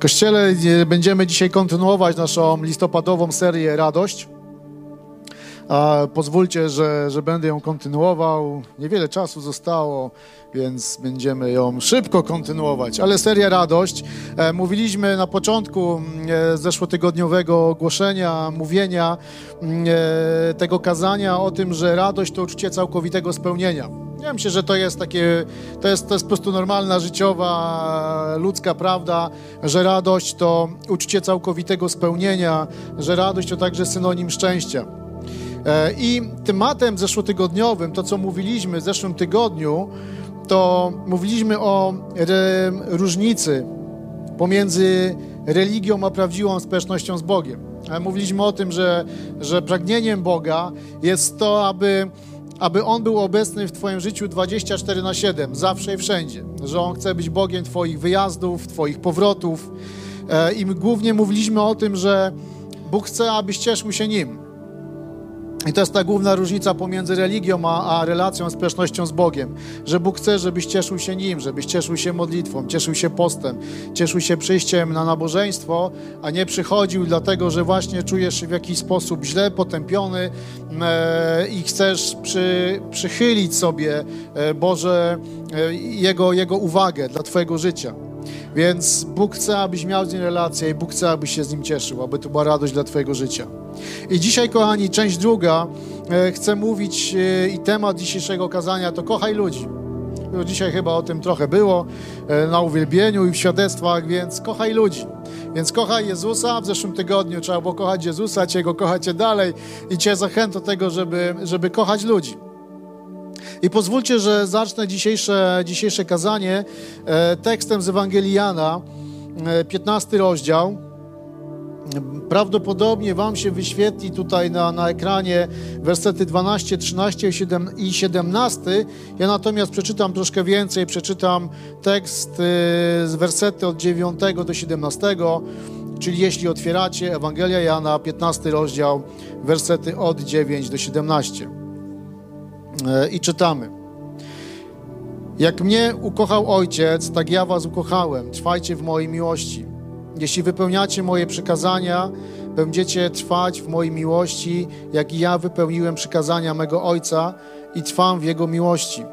Kościele będziemy dzisiaj kontynuować naszą listopadową serię Radość. A pozwólcie, że, że będę ją kontynuował. Niewiele czasu zostało, więc będziemy ją szybko kontynuować. Ale seria Radość. E, mówiliśmy na początku e, zeszłotygodniowego ogłoszenia, mówienia e, tego kazania o tym, że radość to uczucie całkowitego spełnienia. Ja myślę, że to jest takie, to jest, to jest po prostu normalna, życiowa, ludzka prawda, że radość to uczucie całkowitego spełnienia, że radość to także synonim szczęścia. E, I tematem zeszłotygodniowym, to co mówiliśmy w zeszłym tygodniu, to mówiliśmy o różnicy pomiędzy religią a prawdziwą społecznością z Bogiem. E, mówiliśmy o tym, że, że pragnieniem Boga jest to, aby aby On był obecny w Twoim życiu 24 na 7, zawsze i wszędzie. Że On chce być Bogiem Twoich wyjazdów, Twoich powrotów. E, I głównie mówiliśmy o tym, że Bóg chce, abyś cieszył się Nim. I to jest ta główna różnica pomiędzy religią a, a relacją, społecznością z Bogiem. Że Bóg chce, żebyś cieszył się Nim, żebyś cieszył się modlitwą, cieszył się postem, cieszył się przyjściem na nabożeństwo, a nie przychodził dlatego, że właśnie czujesz się w jakiś sposób źle, potępiony e, i chcesz przy, przychylić sobie, e, Boże, e, jego, jego uwagę dla Twojego życia. Więc Bóg chce, abyś miał z nim relację i Bóg chce, abyś się z nim cieszył, aby to była radość dla Twojego życia. I dzisiaj, kochani, część druga, e, chcę mówić e, i temat dzisiejszego kazania to kochaj ludzi. No, dzisiaj chyba o tym trochę było e, na uwielbieniu i w świadectwach, więc kochaj ludzi. Więc kochaj Jezusa. W zeszłym tygodniu trzeba było kochać Jezusa, Cię Go kochacie dalej i Cię zachęcam do tego, żeby, żeby kochać ludzi. I pozwólcie, że zacznę dzisiejsze, dzisiejsze kazanie e, tekstem z Ewangelii Jana, 15 e, rozdział. Prawdopodobnie Wam się wyświetli tutaj na, na ekranie wersety 12, 13 i 17. Ja natomiast przeczytam troszkę więcej, przeczytam tekst e, z wersety od 9 do 17, czyli jeśli otwieracie Ewangelia Jana, 15 rozdział, wersety od 9 do 17. I czytamy. Jak mnie ukochał Ojciec, tak ja was ukochałem. Trwajcie w mojej miłości. Jeśli wypełniacie moje przykazania, będziecie trwać w mojej miłości, jak i ja wypełniłem przykazania mego Ojca i trwam w Jego miłości.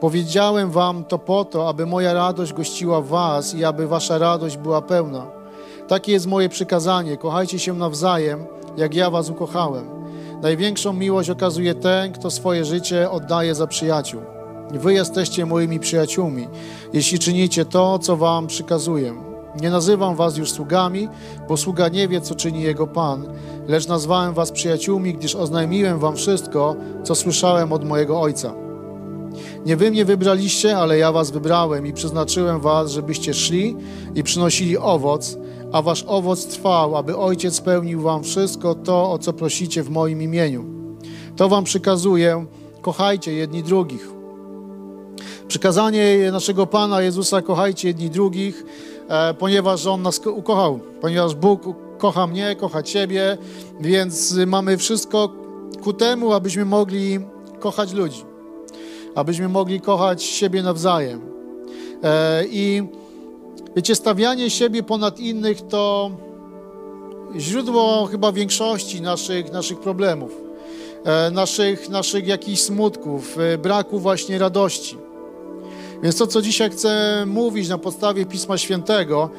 Powiedziałem wam to po to, aby moja radość gościła was i aby wasza radość była pełna. Takie jest moje przykazanie. Kochajcie się nawzajem, jak ja was ukochałem. Największą miłość okazuje ten, kto swoje życie oddaje za przyjaciół. Wy jesteście moimi przyjaciółmi, jeśli czynicie to, co wam przykazuję. Nie nazywam was już sługami, bo sługa nie wie, co czyni jego Pan, lecz nazwałem was przyjaciółmi, gdyż oznajmiłem wam wszystko, co słyszałem od mojego Ojca. Nie wy mnie wybraliście, ale ja was wybrałem i przeznaczyłem was, żebyście szli i przynosili owoc, a wasz owoc trwał, aby Ojciec spełnił wam wszystko to, o co prosicie w moim imieniu. To wam przykazuję, kochajcie jedni drugich. Przykazanie naszego Pana Jezusa, kochajcie jedni drugich, e, ponieważ On nas ukochał, ponieważ Bóg kocha mnie, kocha Ciebie, więc mamy wszystko ku temu, abyśmy mogli kochać ludzi, abyśmy mogli kochać siebie nawzajem. E, I Wiecie, stawianie siebie ponad innych to źródło chyba większości naszych, naszych problemów, e, naszych, naszych jakichś smutków, e, braku właśnie radości. Więc to, co dzisiaj chcę mówić na podstawie Pisma Świętego,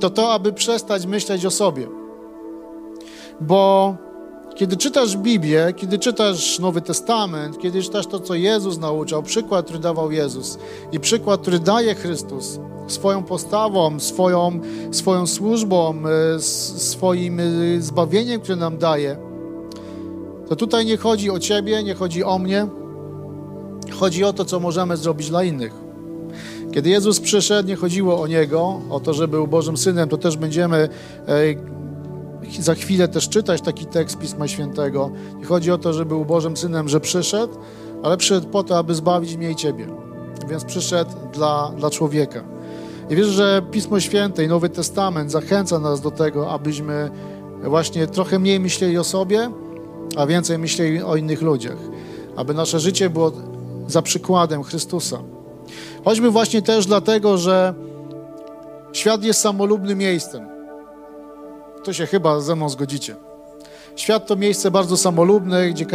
to to, aby przestać myśleć o sobie. Bo kiedy czytasz Biblię, kiedy czytasz Nowy Testament, kiedy czytasz to, co Jezus nauczał, przykład, który dawał Jezus i przykład, który daje Chrystus, swoją postawą, swoją, swoją służbą, e, swoim e, zbawieniem, które nam daje, to tutaj nie chodzi o Ciebie, nie chodzi o mnie, chodzi o to, co możemy zrobić dla innych. Kiedy Jezus przyszedł, nie chodziło o Niego, o to, że był Bożym Synem, to też będziemy e, za chwilę też czytać taki tekst Pisma Świętego. Nie chodzi o to, że był Bożym Synem, że przyszedł, ale przyszedł po to, aby zbawić mnie i Ciebie. Więc przyszedł dla, dla człowieka. I wierzę, że Pismo Święte i Nowy Testament zachęca nas do tego, abyśmy właśnie trochę mniej myśleli o sobie, a więcej myśleli o innych ludziach. Aby nasze życie było za przykładem Chrystusa. Choćby właśnie też dlatego, że Świat jest samolubnym miejscem. To się chyba ze mną zgodzicie. Świat to miejsce bardzo samolubne, gdzie,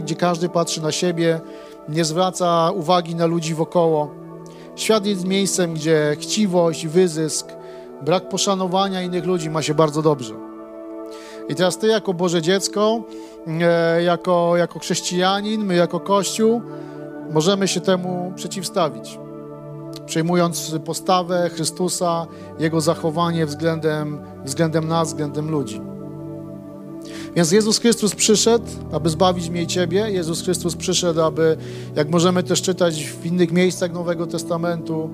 gdzie każdy patrzy na siebie, nie zwraca uwagi na ludzi wokoło. Świat jest miejscem, gdzie chciwość, wyzysk, brak poszanowania innych ludzi ma się bardzo dobrze. I teraz ty jako Boże dziecko, e, jako, jako chrześcijanin, my jako Kościół możemy się temu przeciwstawić. Przejmując postawę Chrystusa, Jego zachowanie względem, względem nas, względem ludzi. Więc Jezus Chrystus przyszedł, aby zbawić mnie i Ciebie. Jezus Chrystus przyszedł, aby, jak możemy też czytać w innych miejscach Nowego Testamentu,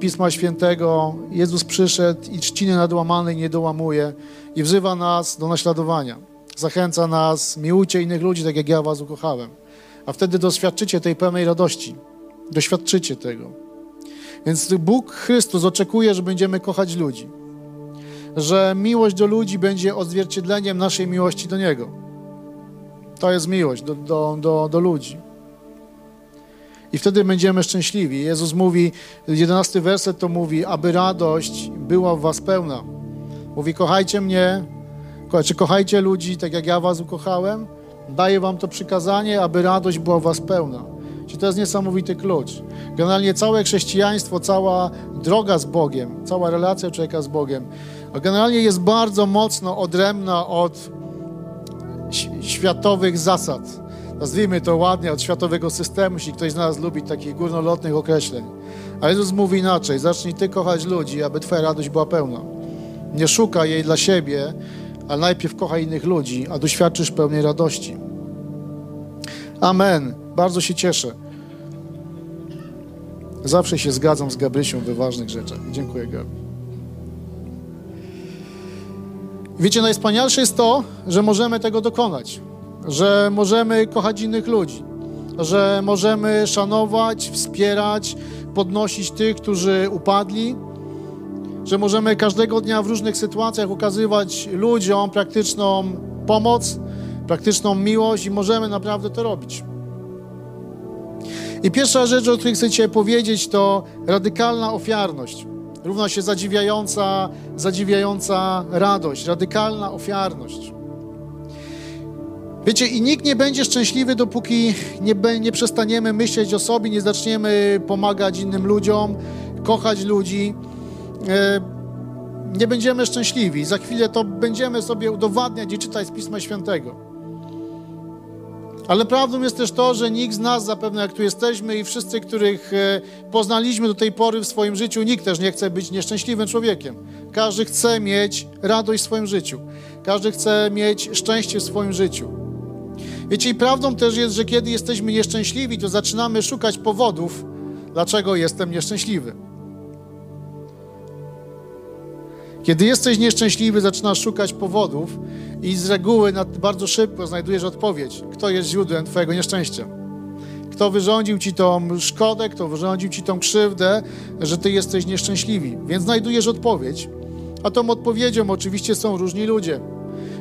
Pisma Świętego, Jezus przyszedł i trzciny nadłamanej nie dołamuje i wzywa nas do naśladowania. Zachęca nas, miłujcie innych ludzi, tak jak ja was ukochałem. A wtedy doświadczycie tej pełnej radości. Doświadczycie tego. Więc Bóg Chrystus oczekuje, że będziemy kochać ludzi że miłość do ludzi będzie odzwierciedleniem naszej miłości do Niego. To jest miłość do, do, do, do ludzi. I wtedy będziemy szczęśliwi. Jezus mówi, jedenasty werset to mówi, aby radość była w was pełna. Mówi, kochajcie mnie, czy kochajcie ludzi, tak jak ja was ukochałem. Daję wam to przykazanie, aby radość była w was pełna. Czy to jest niesamowity klucz. Generalnie całe chrześcijaństwo, cała droga z Bogiem, cała relacja człowieka z Bogiem a generalnie jest bardzo mocno odrębna od światowych zasad. Nazwijmy to ładnie, od światowego systemu, jeśli ktoś z nas lubi takich górnolotnych określeń. A Jezus mówi inaczej: zacznij ty kochać ludzi, aby twoja radość była pełna. Nie szukaj jej dla siebie, ale najpierw kochaj innych ludzi, a doświadczysz pełnej radości. Amen. Bardzo się cieszę. Zawsze się zgadzam z Gabrysią we ważnych rzeczach. Dziękuję, Gabi. Wiecie, najwspanialsze jest to, że możemy tego dokonać, że możemy kochać innych ludzi, że możemy szanować, wspierać, podnosić tych, którzy upadli, że możemy każdego dnia w różnych sytuacjach ukazywać ludziom praktyczną pomoc, praktyczną miłość i możemy naprawdę to robić. I pierwsza rzecz, o której chcę dzisiaj powiedzieć, to radykalna ofiarność równa się zadziwiająca, zadziwiająca radość, radykalna ofiarność. Wiecie, i nikt nie będzie szczęśliwy, dopóki nie, nie przestaniemy myśleć o sobie, nie zaczniemy pomagać innym ludziom, kochać ludzi. E, nie będziemy szczęśliwi. Za chwilę to będziemy sobie udowadniać i czytać z Pisma Świętego. Ale prawdą jest też to, że nikt z nas, zapewne jak tu jesteśmy i wszyscy, których e, poznaliśmy do tej pory w swoim życiu, nikt też nie chce być nieszczęśliwym człowiekiem. Każdy chce mieć radość w swoim życiu. Każdy chce mieć szczęście w swoim życiu. Wiecie, i prawdą też jest, że kiedy jesteśmy nieszczęśliwi, to zaczynamy szukać powodów, dlaczego jestem nieszczęśliwy. Kiedy jesteś nieszczęśliwy, zaczynasz szukać powodów i z reguły bardzo szybko znajdujesz odpowiedź, kto jest źródłem Twojego nieszczęścia. Kto wyrządził Ci tą szkodę, kto wyrządził Ci tą krzywdę, że Ty jesteś nieszczęśliwy. Więc znajdujesz odpowiedź, a tą odpowiedzią oczywiście są różni ludzie.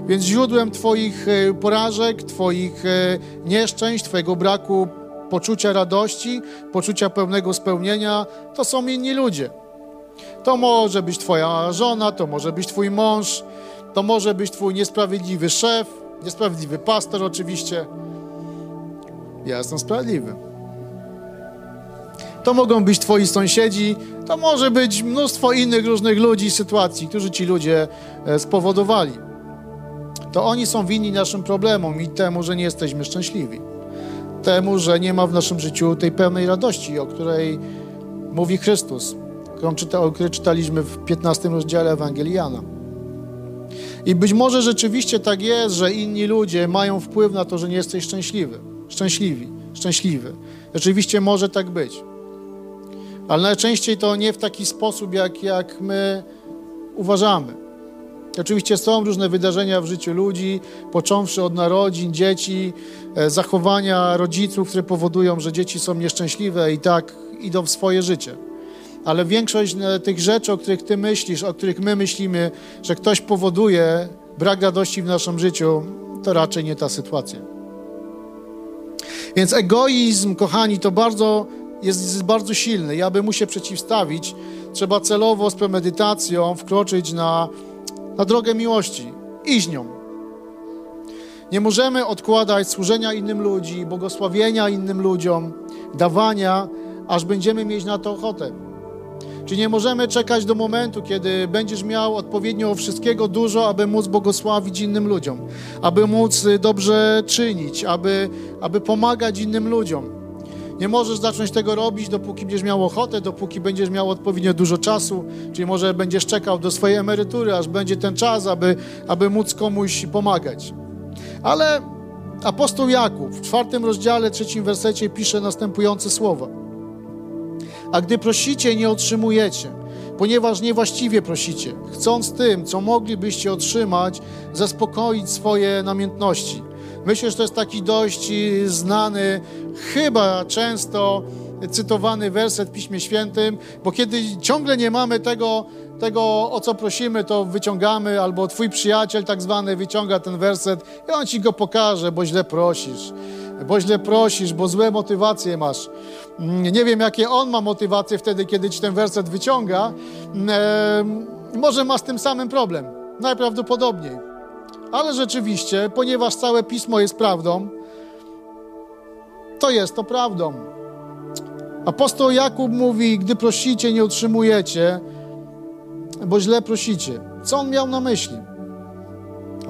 Więc źródłem Twoich e, porażek, Twoich e, nieszczęść, Twojego braku poczucia radości, poczucia pełnego spełnienia, to są inni ludzie. To może być Twoja żona, to może być Twój mąż, to może być Twój niesprawiedliwy szef, niesprawiedliwy pastor oczywiście. Ja jestem sprawiedliwy. To mogą być Twoi sąsiedzi, to może być mnóstwo innych różnych ludzi, sytuacji, którzy ci ludzie e, spowodowali. To oni są winni naszym problemom i temu, że nie jesteśmy szczęśliwi. Temu, że nie ma w naszym życiu tej pełnej radości, o której mówi Chrystus którą czytaliśmy w 15 rozdziale Ewangelii Jana. I być może rzeczywiście tak jest, że inni ludzie mają wpływ na to, że nie jesteś szczęśliwy, szczęśliwi, szczęśliwy. Rzeczywiście może tak być. Ale najczęściej to nie w taki sposób, jak, jak my uważamy. Oczywiście są różne wydarzenia w życiu ludzi, począwszy od narodzin, dzieci, e, zachowania rodziców, które powodują, że dzieci są nieszczęśliwe i tak idą w swoje życie ale większość e, tych rzeczy, o których Ty myślisz, o których my myślimy, że ktoś powoduje brak radości w naszym życiu, to raczej nie ta sytuacja. Więc egoizm, kochani, to bardzo jest, bardzo silny. Ja bym mu się przeciwstawić, trzeba celowo, z premedytacją wkroczyć na, na drogę miłości. Iść nią. Nie możemy odkładać służenia innym ludzi, błogosławienia innym ludziom, dawania, aż będziemy mieć na to ochotę. Czy nie możemy czekać do momentu, kiedy będziesz miał odpowiednio wszystkiego dużo, aby móc błogosławić innym ludziom, aby móc dobrze czynić, aby, aby pomagać innym ludziom. Nie możesz zacząć tego robić, dopóki będziesz miał ochotę, dopóki będziesz miał odpowiednio dużo czasu, czyli może będziesz czekał do swojej emerytury, aż będzie ten czas, aby, aby móc komuś pomagać. Ale apostoł Jakub w czwartym rozdziale, trzecim wersecie pisze następujące słowa. A gdy prosicie, nie otrzymujecie, ponieważ niewłaściwie prosicie, chcąc tym, co moglibyście otrzymać, zaspokoić swoje namiętności. Myślę, że to jest taki dość znany, chyba często cytowany werset w Piśmie Świętym, bo kiedy ciągle nie mamy tego, tego, o co prosimy, to wyciągamy, albo twój przyjaciel tak zwany wyciąga ten werset i on ci go pokaże, bo źle prosisz bo źle prosisz, bo złe motywacje masz. Mm, nie wiem, jakie on ma motywacje wtedy, kiedy ci ten werset wyciąga. może ma z tym samym problem. Najprawdopodobniej. Ale rzeczywiście, ponieważ całe pismo jest prawdą, to jest to prawdą. Apostoł Jakub mówi: Gdy prosicie, nie otrzymujecie, bo źle prosicie. Co on miał na myśli?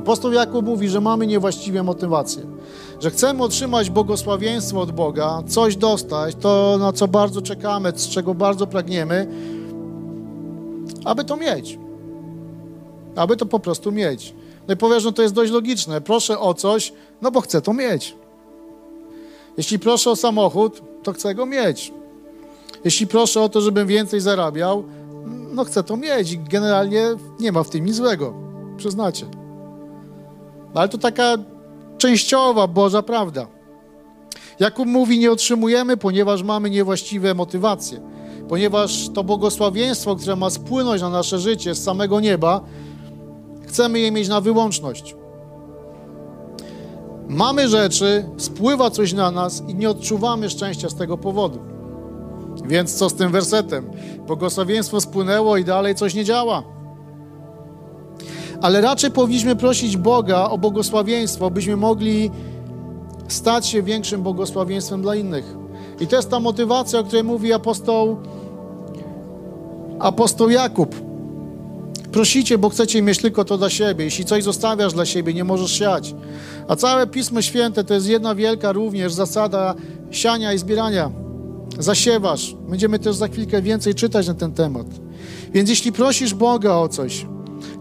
Apostoł Jakub mówi, że mamy niewłaściwe motywacje że chcemy otrzymać błogosławieństwo od Boga, coś dostać, to na co bardzo czekamy, z czego bardzo pragniemy, aby to mieć. Aby to po prostu mieć. No i powiesz, no to jest dość logiczne. Proszę o coś, no bo chcę to mieć. Jeśli proszę o samochód, to chcę go mieć. Jeśli proszę o to, żebym więcej zarabiał, no chcę to mieć i generalnie nie ma w tym nic złego. Przyznacie. No ale to taka częściowa Boża prawda. Jakub mówi, nie otrzymujemy, ponieważ mamy niewłaściwe motywacje. Ponieważ to błogosławieństwo, które ma spłynąć na nasze życie z samego nieba, chcemy je mieć na wyłączność. Mamy rzeczy, spływa coś na nas i nie odczuwamy szczęścia z tego powodu. Więc co z tym wersetem? Błogosławieństwo spłynęło i dalej coś nie działa ale raczej powinniśmy prosić Boga o błogosławieństwo, byśmy mogli stać się większym błogosławieństwem dla innych. I to jest ta motywacja, o której mówi apostoł, apostoł Jakub. Prosicie, bo chcecie mieć tylko to dla siebie. Jeśli coś zostawiasz dla siebie, nie możesz siać. A całe Pismo Święte to jest jedna wielka również zasada siania i zbierania. Zasiewasz. Będziemy też za chwilkę więcej czytać na ten temat. Więc jeśli prosisz Boga o coś,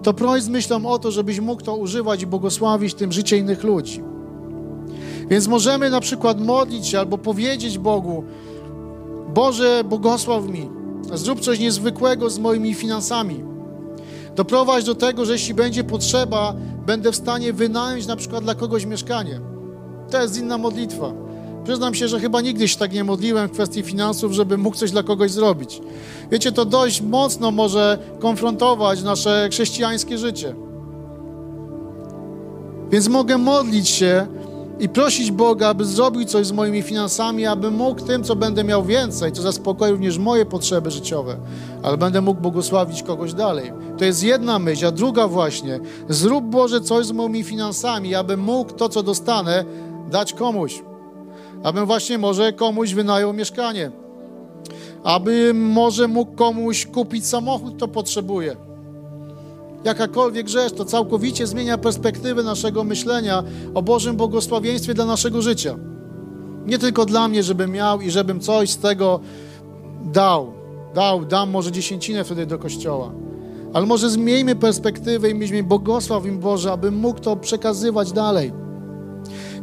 to proś z myślą o to, żebyś mógł to używać i błogosławić tym życie innych ludzi. Więc możemy na przykład modlić się albo powiedzieć Bogu: Boże, błogosław mi, zrób coś niezwykłego z moimi finansami. Doprowadź do tego, że jeśli będzie potrzeba, będę w stanie wynająć na przykład dla kogoś mieszkanie. To jest inna modlitwa. Przyznam się, że chyba nigdy się tak nie modliłem w kwestii finansów, żeby mógł coś dla kogoś zrobić. Wiecie, to dość mocno może konfrontować nasze chrześcijańskie życie. Więc mogę modlić się i prosić Boga, aby zrobił coś z moimi finansami, aby mógł tym, co będę miał więcej, co zaspokoi również moje potrzeby życiowe, ale będę mógł błogosławić kogoś dalej. To jest jedna myśl, a druga właśnie, zrób Boże coś z moimi finansami, aby mógł to, co dostanę, dać komuś abym właśnie może komuś wynajął mieszkanie, aby może mógł komuś kupić samochód, to potrzebuje. Jakakolwiek rzecz, to całkowicie zmienia perspektywę naszego myślenia o Bożym błogosławieństwie dla naszego życia. Nie tylko dla mnie, żebym miał i żebym coś z tego dał. Dał, dam może dziesięcinę wtedy do kościoła. Ale może zmieńmy perspektywę i mieliśmy błogosław im Boże, abym mógł to przekazywać dalej.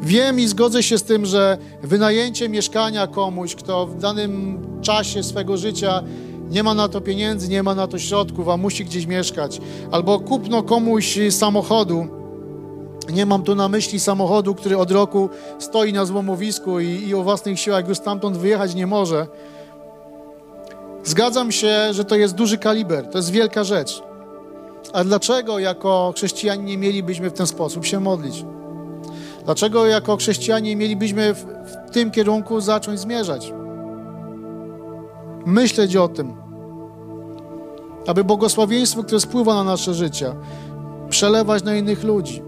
Wiem i zgodzę się z tym, że wynajęcie mieszkania komuś, kto w danym czasie swego życia nie ma na to pieniędzy, nie ma na to środków, a musi gdzieś mieszkać, albo kupno komuś samochodu. Nie mam tu na myśli samochodu, który od roku stoi na złomowisku i, i o własnych siłach już stamtąd wyjechać nie może. Zgadzam się, że to jest duży kaliber, to jest wielka rzecz. A dlaczego jako chrześcijanie nie mielibyśmy w ten sposób się modlić? Dlaczego jako chrześcijanie mielibyśmy w, w tym kierunku zacząć zmierzać? Myśleć o tym. aby błogosławieństwo, które spływa na nasze życie, przelewać na innych ludzi.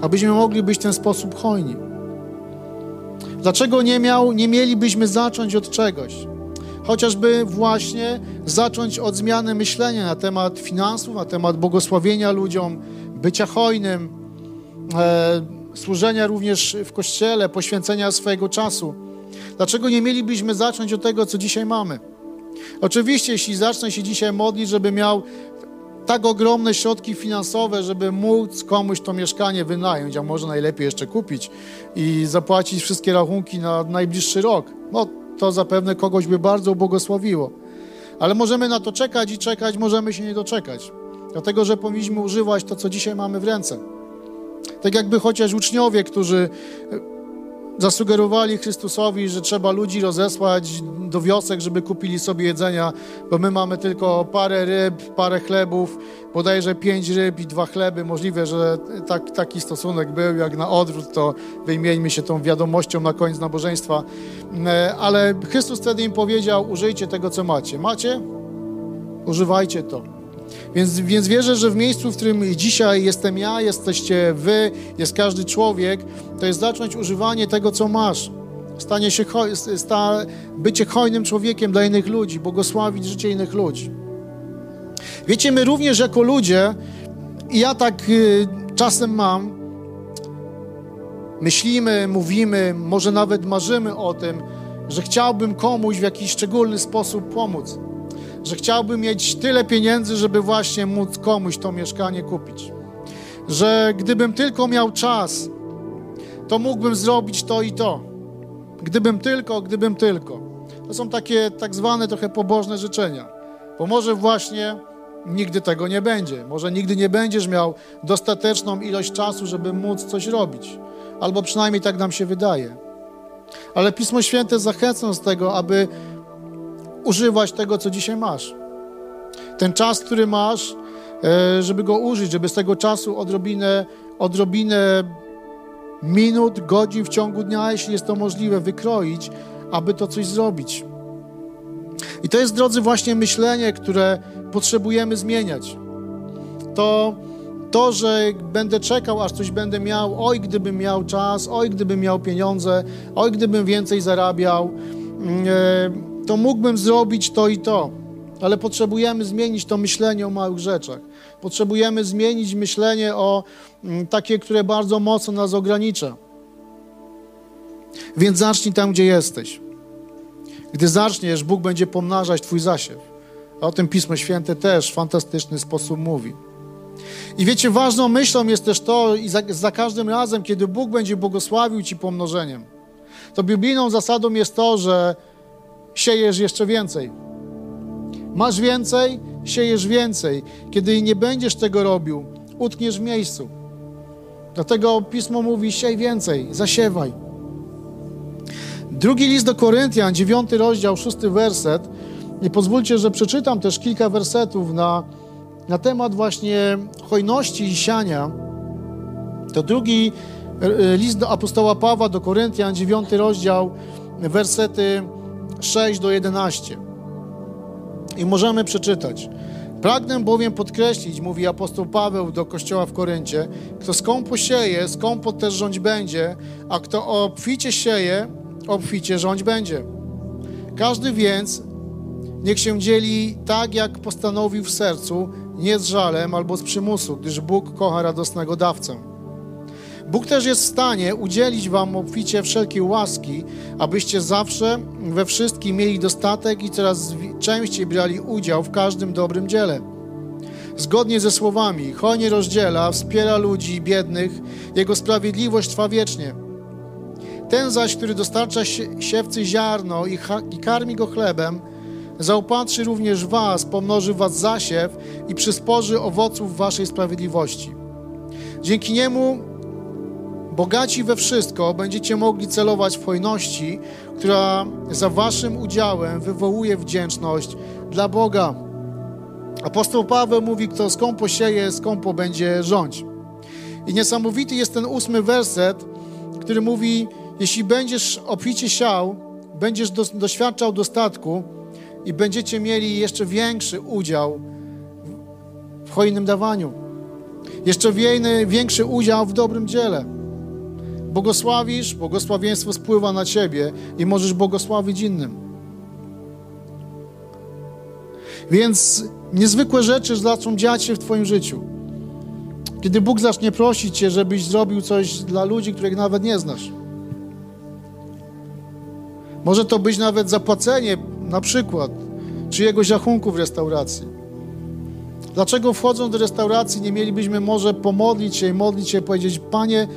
Abyśmy mogli być w ten sposób hojni. Dlaczego nie, miał, nie mielibyśmy zacząć od czegoś? Chociażby właśnie zacząć od zmiany myślenia na temat finansów, na temat błogosławienia ludziom, bycia hojnym, służenia również w kościele, poświęcenia swojego czasu. Dlaczego nie mielibyśmy zacząć od tego, co dzisiaj mamy? Oczywiście, jeśli zacznę się dzisiaj modlić, żeby miał tak ogromne środki finansowe, żeby móc komuś to mieszkanie wynająć, a może najlepiej jeszcze kupić i zapłacić wszystkie rachunki na najbliższy rok. No, to zapewne kogoś by bardzo ubłogosławiło. Ale możemy na to czekać i czekać, możemy się nie doczekać. Dlatego, że powinniśmy używać to, co dzisiaj mamy w ręce. Tak jakby chociaż uczniowie, którzy zasugerowali Chrystusowi, że trzeba ludzi rozesłać do wiosek, żeby kupili sobie jedzenia, bo my mamy tylko parę ryb, parę chlebów, bodajże pięć ryb i dwa chleby. Możliwe, że tak, taki stosunek był, jak na odwrót, to wyjmieńmy się tą wiadomością na koniec nabożeństwa. E, ale Chrystus wtedy im powiedział, użyjcie tego, co macie. Macie? Używajcie to. Więc, więc wierzę, że w miejscu, w którym dzisiaj jestem ja, jesteście wy, jest każdy człowiek, to jest zacząć używanie tego, co masz. Stanie się hoj, sta, bycie hojnym człowiekiem dla innych ludzi, błogosławić życie innych ludzi. Wiecie, my również jako ludzie, i ja tak y, czasem mam, myślimy, mówimy, może nawet marzymy o tym, że chciałbym komuś w jakiś szczególny sposób pomóc że chciałbym mieć tyle pieniędzy, żeby właśnie móc komuś to mieszkanie kupić. Że gdybym tylko miał czas, to mógłbym zrobić to i to. Gdybym tylko, gdybym tylko. To są takie tak zwane trochę pobożne życzenia. Bo może właśnie nigdy tego nie będzie. Może nigdy nie będziesz miał dostateczną ilość czasu, żeby móc coś robić. Albo przynajmniej tak nam się wydaje. Ale Pismo Święte zachęca z tego, aby używać tego, co dzisiaj masz. Ten czas, który masz, e, żeby go użyć, żeby z tego czasu odrobinę, odrobinę minut, godzin w ciągu dnia, jeśli jest to możliwe, wykroić, aby to coś zrobić. I to jest, drodzy, właśnie myślenie, które potrzebujemy zmieniać. To, to, że będę czekał, aż coś będę miał, oj, gdybym miał czas, oj, gdybym miał pieniądze, oj, gdybym więcej zarabiał. Yy, to mógłbym zrobić to i to. Ale potrzebujemy zmienić to myślenie o małych rzeczach. Potrzebujemy zmienić myślenie o mm, takie, które bardzo mocno nas ogranicza. Więc zacznij tam, gdzie jesteś. Gdy zaczniesz, Bóg będzie pomnażać Twój zasiew. A o tym Pismo Święte też w fantastyczny sposób mówi. I wiecie, ważną myślą jest też to, i za, za każdym razem, kiedy Bóg będzie błogosławił Ci pomnożeniem, to biblijną zasadą jest to, że siejesz jeszcze więcej. Masz więcej, siejesz więcej. Kiedy nie będziesz tego robił, utkniesz w miejscu. Dlatego Pismo mówi, siej więcej, zasiewaj. Drugi list do Koryntian, dziewiąty rozdział, szósty werset. I pozwólcie, że przeczytam też kilka wersetów na, na temat właśnie hojności i siania. To drugi e, list do apostoła Pawła do Koryntian, dziewiąty rozdział, wersety 6 do 11. I możemy przeczytać. Pragnę bowiem podkreślić, mówi apostoł Paweł do kościoła w Koryncie, kto skąpo sieje, skąpo też rządź będzie, a kto obficie sieje, obficie rządź będzie. Każdy więc niech się dzieli tak, jak postanowił w sercu, nie z żalem albo z przymusu, gdyż Bóg kocha radosnego dawcę. Bóg też jest w stanie udzielić Wam obficie wszelkiej łaski, abyście zawsze we wszystkim mieli dostatek i coraz częściej brali udział w każdym dobrym dziele. Zgodnie ze słowami, hojnie rozdziela, wspiera ludzi biednych, Jego sprawiedliwość trwa wiecznie. Ten zaś, który dostarcza siewcy ziarno i, i karmi go chlebem, zaopatrzy również was, pomnoży was zasiew i przysporzy owoców waszej sprawiedliwości. Dzięki niemu bogaci we wszystko, będziecie mogli celować w hojności, która za waszym udziałem wywołuje wdzięczność dla Boga. Apostoł Paweł mówi, kto skąpo sieje, skąpo będzie rządź. I niesamowity jest ten ósmy werset, który mówi, jeśli będziesz obficie siał, będziesz do, doświadczał dostatku i będziecie mieli jeszcze większy udział w hojnym dawaniu. Jeszcze większy udział w dobrym dziele. Błogosławisz, błogosławieństwo spływa na ciebie i możesz błogosławić innym. Więc niezwykłe rzeczy zaczną dziać się w Twoim życiu. Kiedy Bóg zacznie prosić Cię, żebyś zrobił coś dla ludzi, których nawet nie znasz. Może to być nawet zapłacenie, na przykład, czyjegoś rachunku w restauracji. Dlaczego wchodząc do restauracji nie mielibyśmy może pomodlić się i modlić się i powiedzieć, Panie,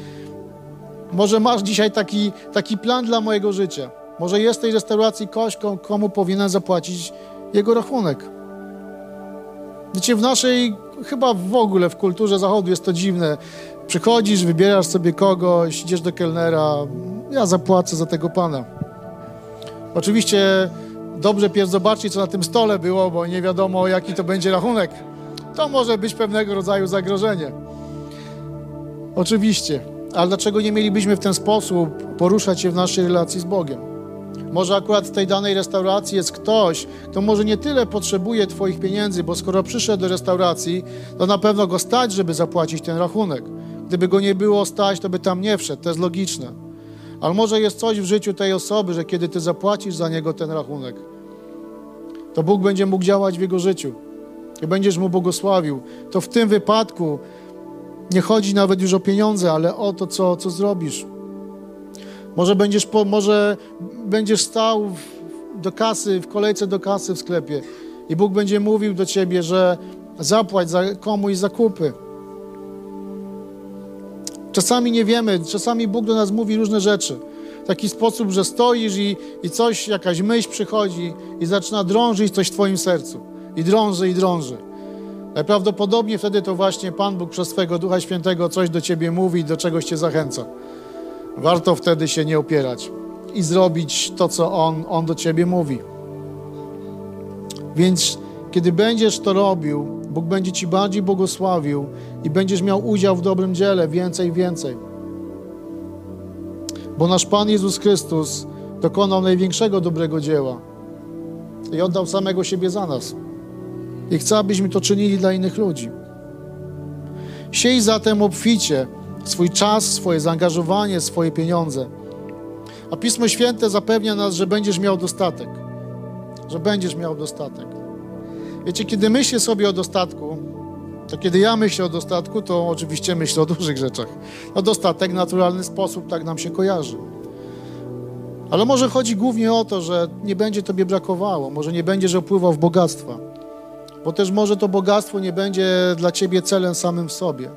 może masz dzisiaj taki, taki plan dla mojego życia. Może jest tej restauracji ktoś, komu powinien zapłacić jego rachunek. Wiecie, w naszej, chyba w ogóle w kulturze zachodu jest to dziwne. Przychodzisz, wybierasz sobie kogoś, idziesz do kelnera, ja zapłacę za tego pana. Oczywiście dobrze pierw zobaczyć, co na tym stole było, bo nie wiadomo, jaki to będzie rachunek. To może być pewnego rodzaju zagrożenie. Oczywiście. Ale dlaczego nie mielibyśmy w ten sposób poruszać się w naszej relacji z Bogiem? Może akurat w tej danej restauracji jest ktoś, kto może nie tyle potrzebuje Twoich pieniędzy, bo skoro przyszedł do restauracji, to na pewno go stać, żeby zapłacić ten rachunek. Gdyby go nie było stać, to by tam nie wszedł. To jest logiczne. Ale może jest coś w życiu tej osoby, że kiedy Ty zapłacisz za niego ten rachunek, to Bóg będzie mógł działać w jego życiu i będziesz mu błogosławił. To w tym wypadku nie chodzi nawet już o pieniądze, ale o to, co, co zrobisz. Może będziesz, po, może będziesz stał w, do kasy, w kolejce do kasy w sklepie i Bóg będzie mówił do ciebie, że zapłać za komuś zakupy. Czasami nie wiemy, czasami Bóg do nas mówi różne rzeczy. W taki sposób, że stoisz i, i coś, jakaś myśl przychodzi i zaczyna drążyć coś w Twoim sercu. I drąży, i drąży. Najprawdopodobniej wtedy to właśnie Pan Bóg przez swego Ducha Świętego coś do Ciebie mówi do czegoś Cię zachęca. Warto wtedy się nie opierać i zrobić to, co On, On do Ciebie mówi. Więc kiedy będziesz to robił, Bóg będzie Ci bardziej błogosławił i będziesz miał udział w dobrym dziele więcej więcej. Bo nasz Pan Jezus Chrystus dokonał największego dobrego dzieła i oddał samego siebie za nas. I chcę, abyśmy to czynili dla innych ludzi. Siej zatem obficie swój czas, swoje zaangażowanie, swoje pieniądze. A Pismo Święte zapewnia nas, że będziesz miał dostatek. Że będziesz miał dostatek. Wiecie, kiedy myślę sobie o dostatku, to kiedy ja myślę o dostatku, to oczywiście myślę o dużych rzeczach. No dostatek w naturalny sposób tak nam się kojarzy. Ale może chodzi głównie o to, że nie będzie Tobie brakowało, może nie będziesz opływał w bogactwa, bo też może to bogactwo nie będzie dla Ciebie celem samym w sobie.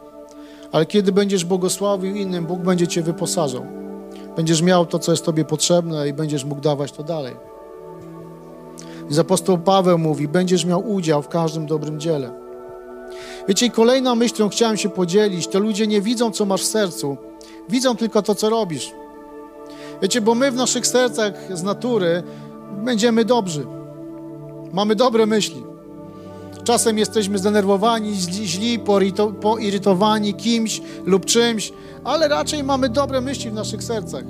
Ale kiedy będziesz błogosławił innym, Bóg będzie Cię wyposażał. Będziesz miał to, co jest Tobie potrzebne i będziesz mógł dawać to dalej. I apostoł Paweł mówi, będziesz miał udział w każdym dobrym dziele. Wiecie, i kolejna myśl, którą chciałem się podzielić, to ludzie nie widzą, co masz w sercu, widzą tylko to, co robisz. Wiecie, bo my w naszych sercach z natury będziemy dobrzy. Mamy dobre myśli. Czasem jesteśmy zdenerwowani, źli, poirytowani kimś lub czymś, ale raczej mamy dobre myśli w naszych sercach.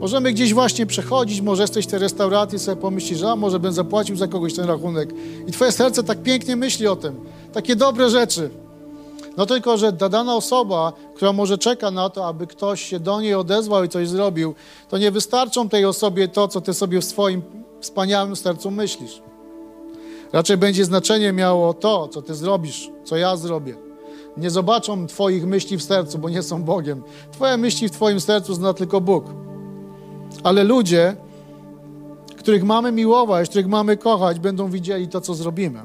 Możemy gdzieś właśnie przechodzić, może jesteś w tej restauracji, sobie pomyślisz, a może bym zapłacił za kogoś ten rachunek. I twoje serce tak pięknie myśli o tym. Takie dobre rzeczy. No tylko, że ta dana osoba, która może czeka na to, aby ktoś się do niej odezwał i coś zrobił, to nie wystarczą tej osobie to, co ty sobie w swoim wspaniałym sercu myślisz. Raczej będzie znaczenie miało to, co ty zrobisz, co ja zrobię. Nie zobaczą Twoich myśli w sercu, bo nie są Bogiem. Twoje myśli w Twoim sercu zna tylko Bóg. Ale ludzie, których mamy miłować, których mamy kochać, będą widzieli to, co zrobimy.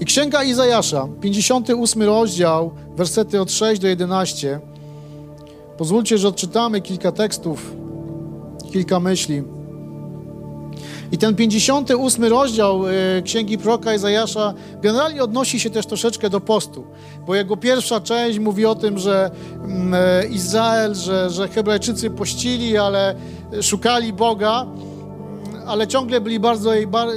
I Księga Izajasza, 58 rozdział, wersety od 6 do 11. Pozwólcie, że odczytamy kilka tekstów, kilka myśli. I ten 58 rozdział e, Księgi Proka Izajasza generalnie odnosi się też troszeczkę do postu, bo jego pierwsza część mówi o tym, że mm, e, Izrael, że, że Hebrajczycy pościli, ale szukali Boga, ale ciągle byli bardzo,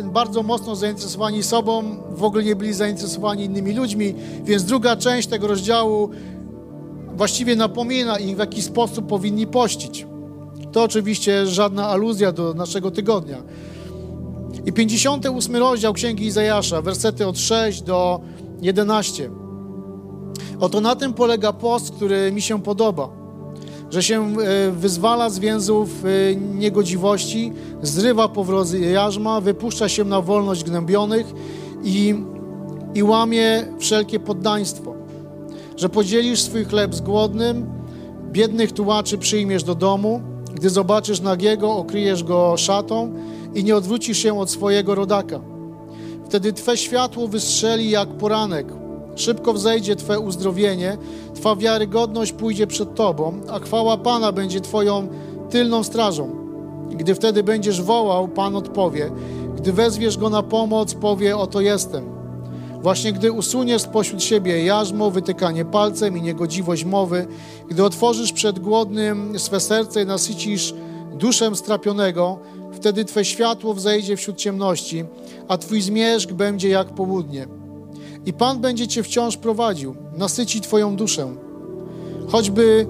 bardzo mocno zainteresowani sobą, w ogóle nie byli zainteresowani innymi ludźmi, więc druga część tego rozdziału właściwie napomina ich, w jaki sposób powinni pościć. To oczywiście żadna aluzja do naszego tygodnia. I 58 rozdział Księgi Izajasza, wersety od 6 do 11. Oto na tym polega post, który mi się podoba. Że się e, wyzwala z więzów e, niegodziwości, zrywa powrozy jarzma, wypuszcza się na wolność gnębionych i, i łamie wszelkie poddaństwo. Że podzielisz swój chleb z głodnym, biednych tułaczy przyjmiesz do domu, gdy zobaczysz nagiego, okryjesz go szatą i nie odwrócisz się od swojego rodaka. Wtedy Twe światło wystrzeli jak poranek, szybko wzejdzie Twe uzdrowienie, Twa wiarygodność pójdzie przed Tobą, a chwała Pana będzie Twoją tylną strażą. Gdy wtedy będziesz wołał, Pan odpowie. Gdy wezwiesz Go na pomoc, powie, oto jestem. Właśnie gdy usuniesz spośród siebie jarzmo, wytykanie palcem i niegodziwość mowy, gdy otworzysz przed głodnym swe serce i nasycisz duszę strapionego, wtedy Twe światło wzejdzie wśród ciemności, a Twój zmierzch będzie jak południe. I Pan będzie Cię wciąż prowadził, nasyci Twoją duszę. Choćby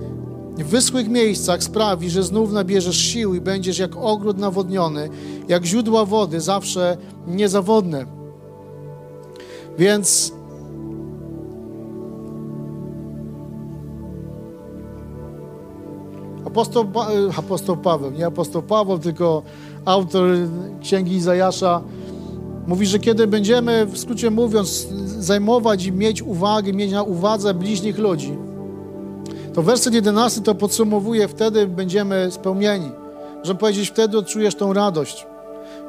w wyschłych miejscach sprawi, że znów nabierzesz sił i będziesz jak ogród nawodniony, jak źródła wody, zawsze niezawodne. Więc apostoł, apostoł Paweł, nie apostoł Paweł, tylko autor Księgi Izajasza, mówi, że kiedy będziemy, w skrócie mówiąc, zajmować i mieć uwagę, mieć na uwadze bliźnich ludzi, to werset 11 to podsumowuje, wtedy będziemy spełnieni. Że powiedzieć, wtedy odczujesz tą radość.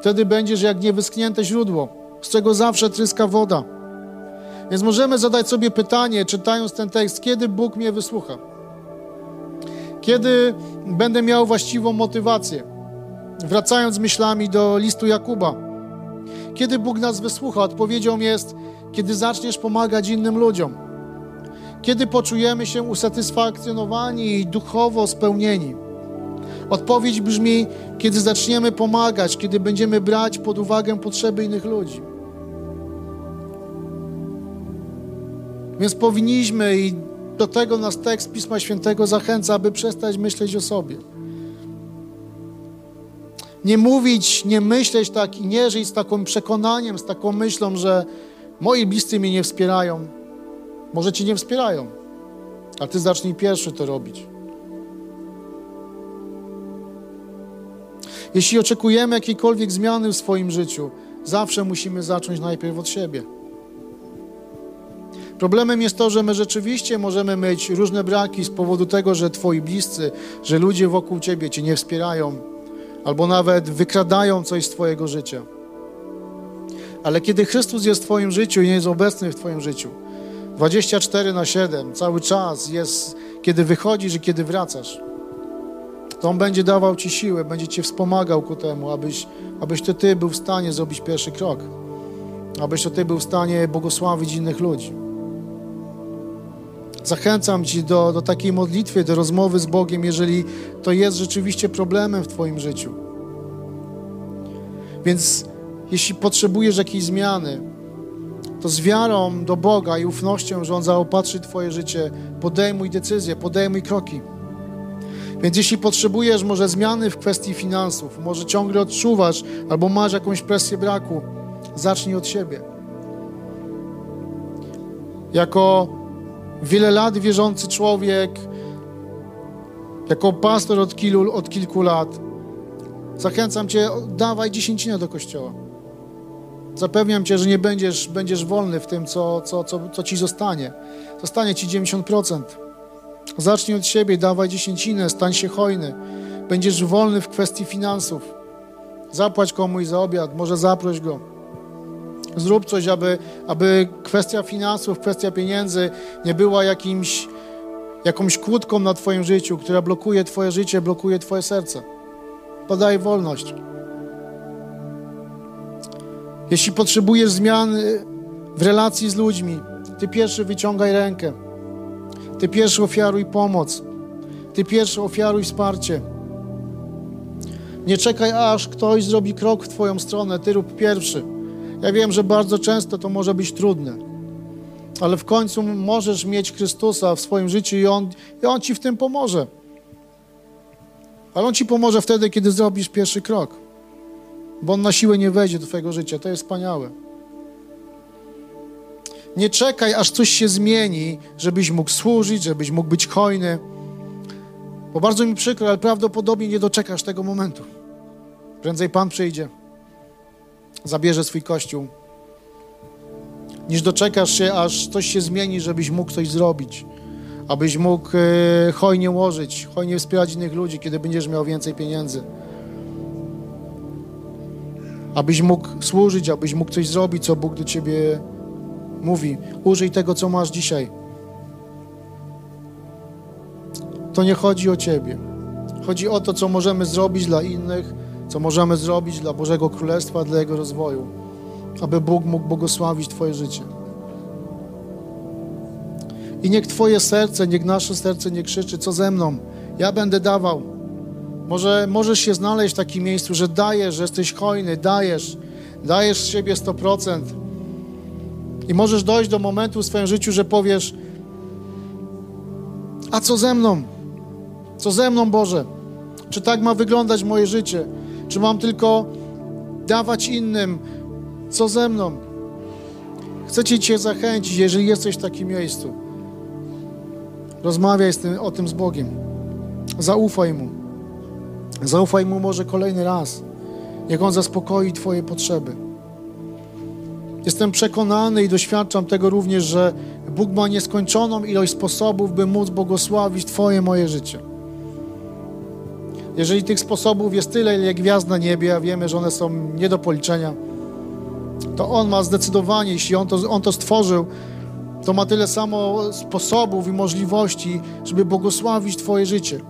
Wtedy będziesz jak niewyschnięte źródło, z czego zawsze tryska woda. Więc możemy zadać sobie pytanie, czytając ten tekst, kiedy Bóg mnie wysłucha? Kiedy będę miał właściwą motywację? Wracając myślami do listu Jakuba. Kiedy Bóg nas wysłucha? Odpowiedzią jest, kiedy zaczniesz pomagać innym ludziom. Kiedy poczujemy się usatysfakcjonowani i duchowo spełnieni. Odpowiedź brzmi, kiedy zaczniemy pomagać, kiedy będziemy brać pod uwagę potrzeby innych ludzi. Więc powinniśmy, i do tego nas tekst Pisma Świętego zachęca, aby przestać myśleć o sobie. Nie mówić, nie myśleć tak i nie żyć z takim przekonaniem, z taką myślą, że moi bliscy mnie nie wspierają. Może ci nie wspierają, a ty zacznij pierwszy to robić. Jeśli oczekujemy jakiejkolwiek zmiany w swoim życiu, zawsze musimy zacząć najpierw od siebie. Problemem jest to, że my rzeczywiście możemy mieć różne braki z powodu tego, że twoi bliscy, że ludzie wokół ciebie cię nie wspierają, albo nawet wykradają coś z twojego życia. Ale kiedy Chrystus jest w twoim życiu i jest obecny w twoim życiu, 24 na 7, cały czas jest, kiedy wychodzisz i kiedy wracasz, to On będzie dawał Ci siłę, będzie Cię wspomagał ku temu, abyś, abyś to Ty był w stanie zrobić pierwszy krok, abyś to Ty był w stanie błogosławić innych ludzi. Zachęcam Ci do, do takiej modlitwy, do rozmowy z Bogiem, jeżeli to jest rzeczywiście problemem w Twoim życiu. Więc jeśli potrzebujesz jakiejś zmiany, to z wiarą do Boga i ufnością, że On zaopatrzy Twoje życie, podejmuj decyzje, podejmuj kroki. Więc jeśli potrzebujesz może zmiany w kwestii finansów, może ciągle odczuwasz albo masz jakąś presję braku, zacznij od siebie. Jako wiele lat wierzący człowiek, jako pastor od, kilu, od kilku lat, zachęcam Cię, dawaj dziesięcinę do kościoła. Zapewniam Cię, że nie będziesz, będziesz wolny w tym, co, co, co, co Ci zostanie. Zostanie Ci 90%. Zacznij od siebie, dawaj dziesięcinę, stań się hojny. Będziesz wolny w kwestii finansów. Zapłać komuś za obiad, może zaproś go. Zrób coś, aby, aby kwestia finansów, kwestia pieniędzy nie była jakimś, jakąś kłódką na Twoim życiu, która blokuje Twoje życie, blokuje Twoje serce. Podaj wolność. Jeśli potrzebujesz zmiany w relacji z ludźmi, Ty pierwszy wyciągaj rękę. Ty pierwszy ofiaruj pomoc. Ty pierwszy ofiaruj wsparcie. Nie czekaj, aż ktoś zrobi krok w Twoją stronę. Ty rób pierwszy. Ja wiem, że bardzo często to może być trudne, ale w końcu możesz mieć Chrystusa w swoim życiu i On, i on Ci w tym pomoże. Ale On ci pomoże wtedy, kiedy zrobisz pierwszy krok. Bo On na siłę nie wejdzie do twojego życia. To jest wspaniałe. Nie czekaj, aż coś się zmieni, żebyś mógł służyć, żebyś mógł być hojny. Bo bardzo mi przykro, ale prawdopodobnie nie doczekasz tego momentu. Prędzej Pan przyjdzie, zabierze swój kościół, niż doczekasz się, aż coś się zmieni, żebyś mógł coś zrobić, abyś mógł e, hojnie łożyć, hojnie wspierać innych ludzi, kiedy będziesz miał więcej pieniędzy. Abyś mógł służyć, abyś mógł coś zrobić, co Bóg do ciebie mówi. Użyj tego, co masz dzisiaj. To nie chodzi o ciebie. Chodzi o to, co możemy zrobić dla innych, co możemy zrobić dla Bożego Królestwa, dla Jego rozwoju, aby Bóg mógł błogosławić Twoje życie. I niech Twoje serce, niech nasze serce nie krzyczy, co ze mną. Ja będę dawał. Może możesz się znaleźć w takim miejscu, że dajesz, że jesteś hojny, dajesz, dajesz z siebie 100%. I możesz dojść do momentu w swoim życiu, że powiesz: A co ze mną? Co ze mną, Boże? Czy tak ma wyglądać moje życie? Czy mam tylko dawać innym? Co ze mną? Chcę Cię zachęcić, jeżeli jesteś w takim miejscu. Rozmawiaj tym, o tym z Bogiem. Zaufaj Mu. Zaufaj Mu może kolejny raz. Niech On zaspokoi Twoje potrzeby. Jestem przekonany i doświadczam tego również, że Bóg ma nieskończoną ilość sposobów, by móc błogosławić Twoje, moje życie. Jeżeli tych sposobów jest tyle, ile gwiazd na niebie, a wiemy, że one są nie do policzenia, to On ma zdecydowanie, jeśli On to, on to stworzył, to ma tyle samo sposobów i możliwości, żeby błogosławić Twoje życie,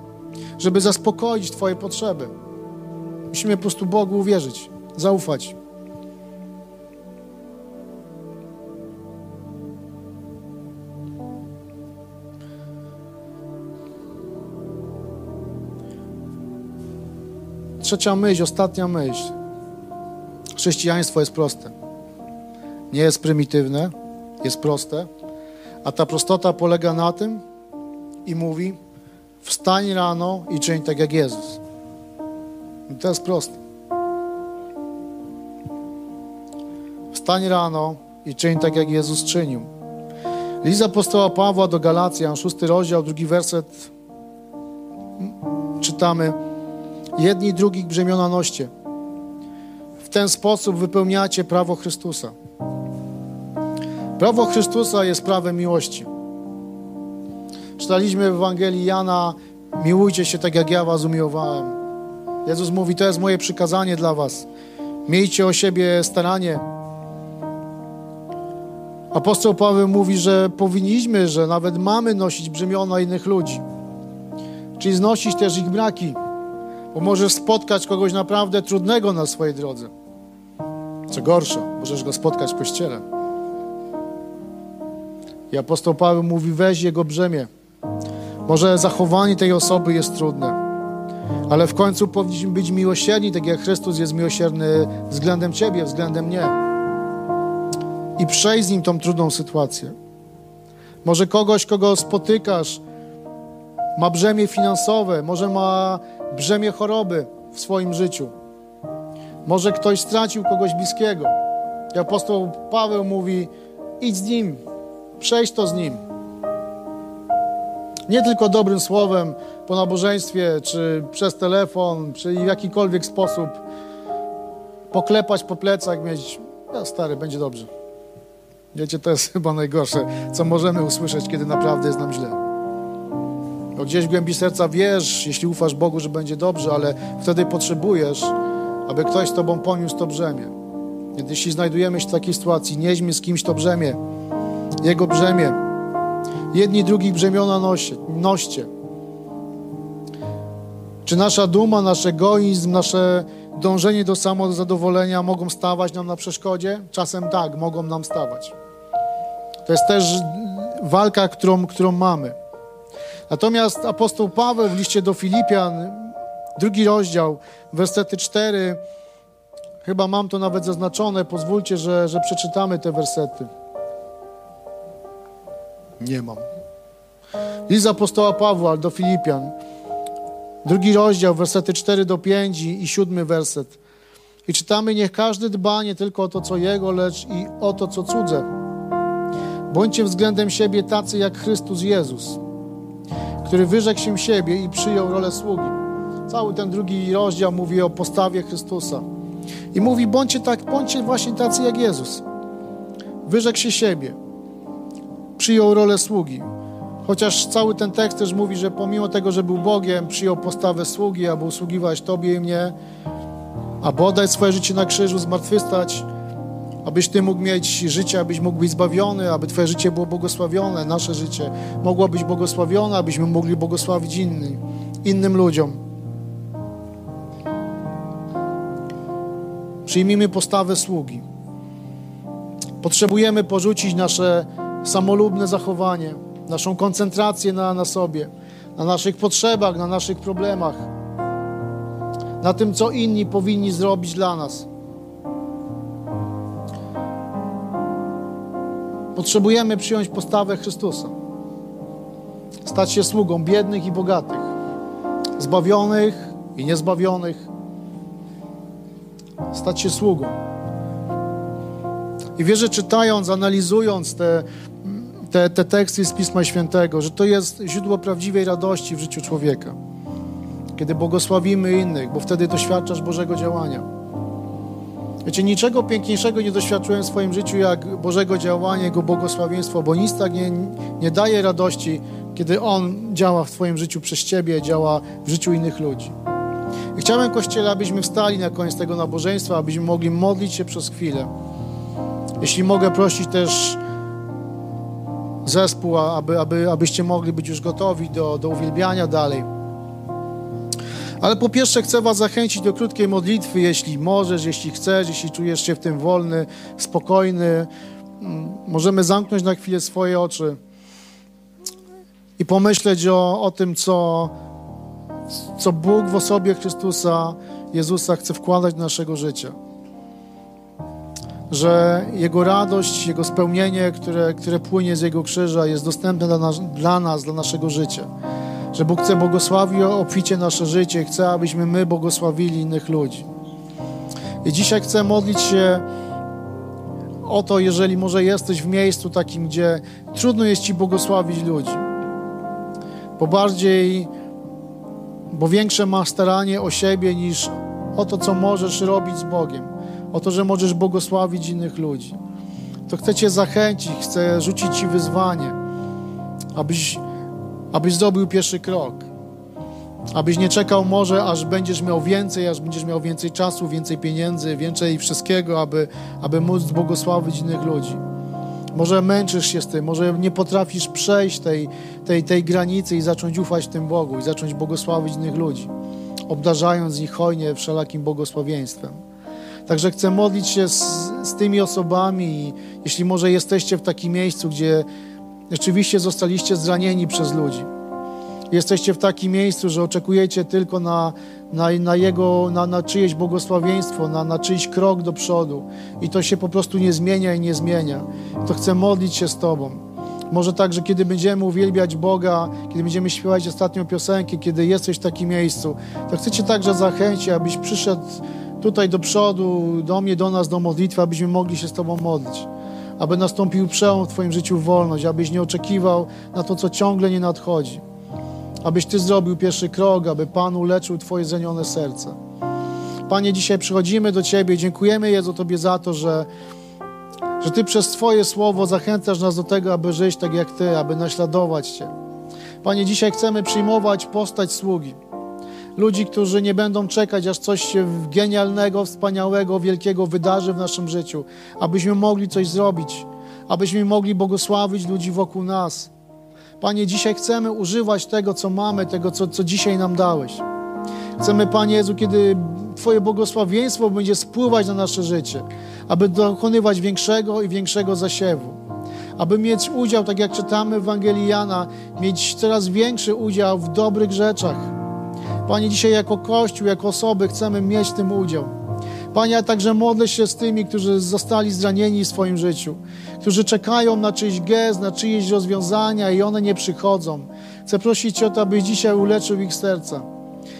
żeby zaspokoić Twoje potrzeby. Musimy po prostu Bogu uwierzyć, zaufać. Trzecia myśl, ostatnia myśl. Chrześcijaństwo jest proste. Nie jest prymitywne, jest proste. A ta prostota polega na tym i mówi: wstań rano i czyń tak jak Jezus. I to jest proste. Wstań rano i czyń tak jak Jezus czynił. Liza apostoła Pawła do Galacjan, szósty rozdział, drugi werset. Czytamy: Jedni drugich brzemiona noście. W ten sposób wypełniacie prawo Chrystusa. Prawo Chrystusa jest prawem miłości. Czytaliśmy w Ewangelii Jana: Miłujcie się tak, jak ja was umiłowałem. Jezus mówi: To jest moje przykazanie dla was. Miejcie o siebie staranie. Apostoł Paweł mówi, że powinniśmy, że nawet mamy nosić brzemiona innych ludzi, czyli znosić też ich braki, bo możesz spotkać kogoś naprawdę trudnego na swojej drodze. Co gorsza, możesz go spotkać w kościele. I apostoł Paweł mówi, weź jego brzemię. Może zachowanie tej osoby jest trudne, ale w końcu powinniśmy być miłosierni, tak jak Chrystus jest miłosierny względem Ciebie, względem mnie. I przejść z nim tą trudną sytuację. Może kogoś, kogo spotykasz, ma brzemię finansowe, może ma brzemię choroby w swoim życiu. Może ktoś stracił kogoś bliskiego. I apostoł Paweł mówi: idź z nim, przejść to z nim. Nie tylko dobrym słowem po nabożeństwie, czy przez telefon, czy w jakikolwiek sposób poklepać po plecach, mieć, ja stary, będzie dobrze. Wiecie, to jest chyba najgorsze, co możemy usłyszeć, kiedy naprawdę jest nam źle. Bo gdzieś w głębi serca wiesz, jeśli ufasz Bogu, że będzie dobrze, ale wtedy potrzebujesz, aby ktoś z Tobą poniósł to brzemię. Więc jeśli znajdujemy się w takiej sytuacji, nieźmy z kimś to brzemię, jego brzemię. Jedni drugich brzemiona noście, noście. Czy nasza duma, nasz egoizm, nasze dążenie do samozadowolenia mogą stawać nam na przeszkodzie? Czasem tak, mogą nam stawać. To jest też walka, którą, którą mamy. Natomiast apostoł Paweł w liście do Filipian, drugi rozdział, wersety 4, chyba mam to nawet zaznaczone, pozwólcie, że, że przeczytamy te wersety. Nie mam. List apostoła Pawła do Filipian, Drugi rozdział, wersety 4 do 5 i, siódmy werset. I czytamy, niech każdy dba nie tylko o to, co jego, lecz i o to, co cudze. Bądźcie względem siebie tacy jak Chrystus Jezus, który wyrzekł się siebie i przyjął rolę sługi. Cały ten drugi rozdział mówi o postawie Chrystusa. I mówi, bądźcie tak, bądźcie właśnie tacy jak Jezus. Wyrzekł się siebie, przyjął rolę sługi. Chociaż cały ten tekst też mówi, że pomimo tego, że był Bogiem, przyjął postawę sługi, aby usługiwać Tobie i mnie, aby oddać swoje życie na krzyżu, zmartwychwstać, abyś Ty mógł mieć życie, abyś mógł być zbawiony, aby Twoje życie było błogosławione, nasze życie mogło być błogosławione, abyśmy mogli błogosławić innym, innym ludziom. Przyjmijmy postawę sługi. Potrzebujemy porzucić nasze samolubne zachowanie, naszą koncentrację na, na sobie, na naszych potrzebach, na naszych problemach, na tym, co inni powinni zrobić dla nas. Potrzebujemy przyjąć postawę Chrystusa, stać się sługą biednych i bogatych, zbawionych i niezbawionych, stać się sługą. I wierzę, czytając, analizując te, te, te teksty z Pisma Świętego, że to jest źródło prawdziwej radości w życiu człowieka. Kiedy błogosławimy innych, bo wtedy doświadczasz Bożego działania. Wiecie, niczego piękniejszego nie doświadczyłem w swoim życiu jak Bożego działania, Jego błogosławieństwo, bo nic tak nie, nie daje radości, kiedy On działa w Twoim życiu przez Ciebie, działa w życiu innych ludzi. I chciałem, Kościele, abyśmy wstali na koniec tego nabożeństwa, abyśmy mogli modlić się przez chwilę. Jeśli mogę prosić też zespół, aby, aby, abyście mogli być już gotowi do, do uwielbiania dalej. Ale po pierwsze chcę Was zachęcić do krótkiej modlitwy, jeśli możesz, jeśli chcesz, jeśli czujesz się w tym wolny, spokojny. Mm, możemy zamknąć na chwilę swoje oczy i pomyśleć o, o tym, co, co Bóg w osobie Chrystusa, Jezusa chce wkładać do naszego życia że Jego radość, Jego spełnienie, które, które płynie z Jego krzyża, jest dostępne dla nas, dla nas, dla naszego życia. Że Bóg chce błogosławić obficie nasze życie chce, abyśmy my błogosławili innych ludzi. I dzisiaj chcę modlić się o to, jeżeli może jesteś w miejscu takim, gdzie trudno jest Ci błogosławić ludzi. Bo bardziej, bo większe masz staranie o siebie niż o to, co możesz robić z Bogiem o to, że możesz błogosławić innych ludzi. To chcę Cię zachęcić, chcę rzucić Ci wyzwanie, abyś, abyś zrobił pierwszy krok. Abyś nie czekał może, aż będziesz miał więcej, aż będziesz miał więcej czasu, więcej pieniędzy, więcej wszystkiego, aby, aby móc błogosławić innych ludzi. Może męczysz się z tym, może nie potrafisz przejść tej, tej, tej granicy i zacząć ufać tym Bogu i zacząć błogosławić innych ludzi, obdarzając ich hojnie wszelakim błogosławieństwem. Także chcę modlić się z, z tymi osobami jeśli może jesteście w takim miejscu, gdzie rzeczywiście zostaliście zranieni przez ludzi. Jesteście w takim miejscu, że oczekujecie tylko na, na, na Jego, na, na czyjeś błogosławieństwo, na, na czyjś krok do przodu i to się po prostu nie zmienia i nie zmienia. To chcę modlić się z Tobą. Może także, kiedy będziemy uwielbiać Boga, kiedy będziemy śpiewać ostatnią piosenkę, kiedy jesteś w takim miejscu, to chcę Cię także zachęcić, abyś przyszedł tutaj do przodu, do mnie, do nas, do modlitwy, abyśmy mogli się z Tobą modlić. Aby nastąpił przełom w Twoim życiu wolność, abyś nie oczekiwał na to, co ciągle nie nadchodzi. Abyś Ty zrobił pierwszy krok, aby Pan uleczył Twoje zranione serce. Panie, dzisiaj przychodzimy do Ciebie i dziękujemy Jezu Tobie za to, że, że Ty przez Twoje słowo zachęcasz nas do tego, aby żyć tak jak Ty, aby naśladować Cię. Panie, dzisiaj chcemy przyjmować postać sługi. Ludzi, którzy nie będą czekać, aż coś się genialnego, wspaniałego, wielkiego wydarzy w naszym życiu, abyśmy mogli coś zrobić, abyśmy mogli błogosławić ludzi wokół nas. Panie, dzisiaj chcemy używać tego, co mamy, tego, co, co dzisiaj nam dałeś. Chcemy, Panie Jezu, kiedy Twoje błogosławieństwo będzie spływać na nasze życie, aby dokonywać większego i większego zasiewu, aby mieć udział, tak jak czytamy w Ewangelii Jana, mieć coraz większy udział w dobrych rzeczach, Panie, dzisiaj jako Kościół, jako osoby chcemy mieć w tym udział. Panie, ja także modlę się z tymi, którzy zostali zranieni w swoim życiu, którzy czekają na czyjś gest, na czyjeś rozwiązania i one nie przychodzą. Chcę prosić Cię o to, abyś dzisiaj uleczył ich serca.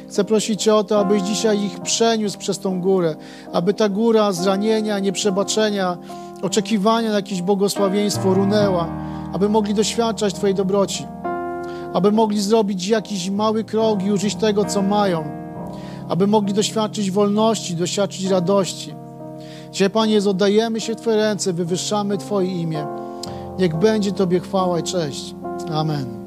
Chcę prosić Cię o to, abyś dzisiaj ich przeniósł przez tą górę, aby ta góra zranienia, nieprzebaczenia, oczekiwania na jakieś błogosławieństwo runęła, aby mogli doświadczać Twojej dobroci, aby mogli zrobić jakiś mały krok i użyć tego, co mają, aby mogli doświadczyć wolności, doświadczyć radości. Dzisiaj, Panie oddajemy się w Twoje ręce, wywyższamy Twoje imię. Niech będzie Tobie chwała i cześć. Amen.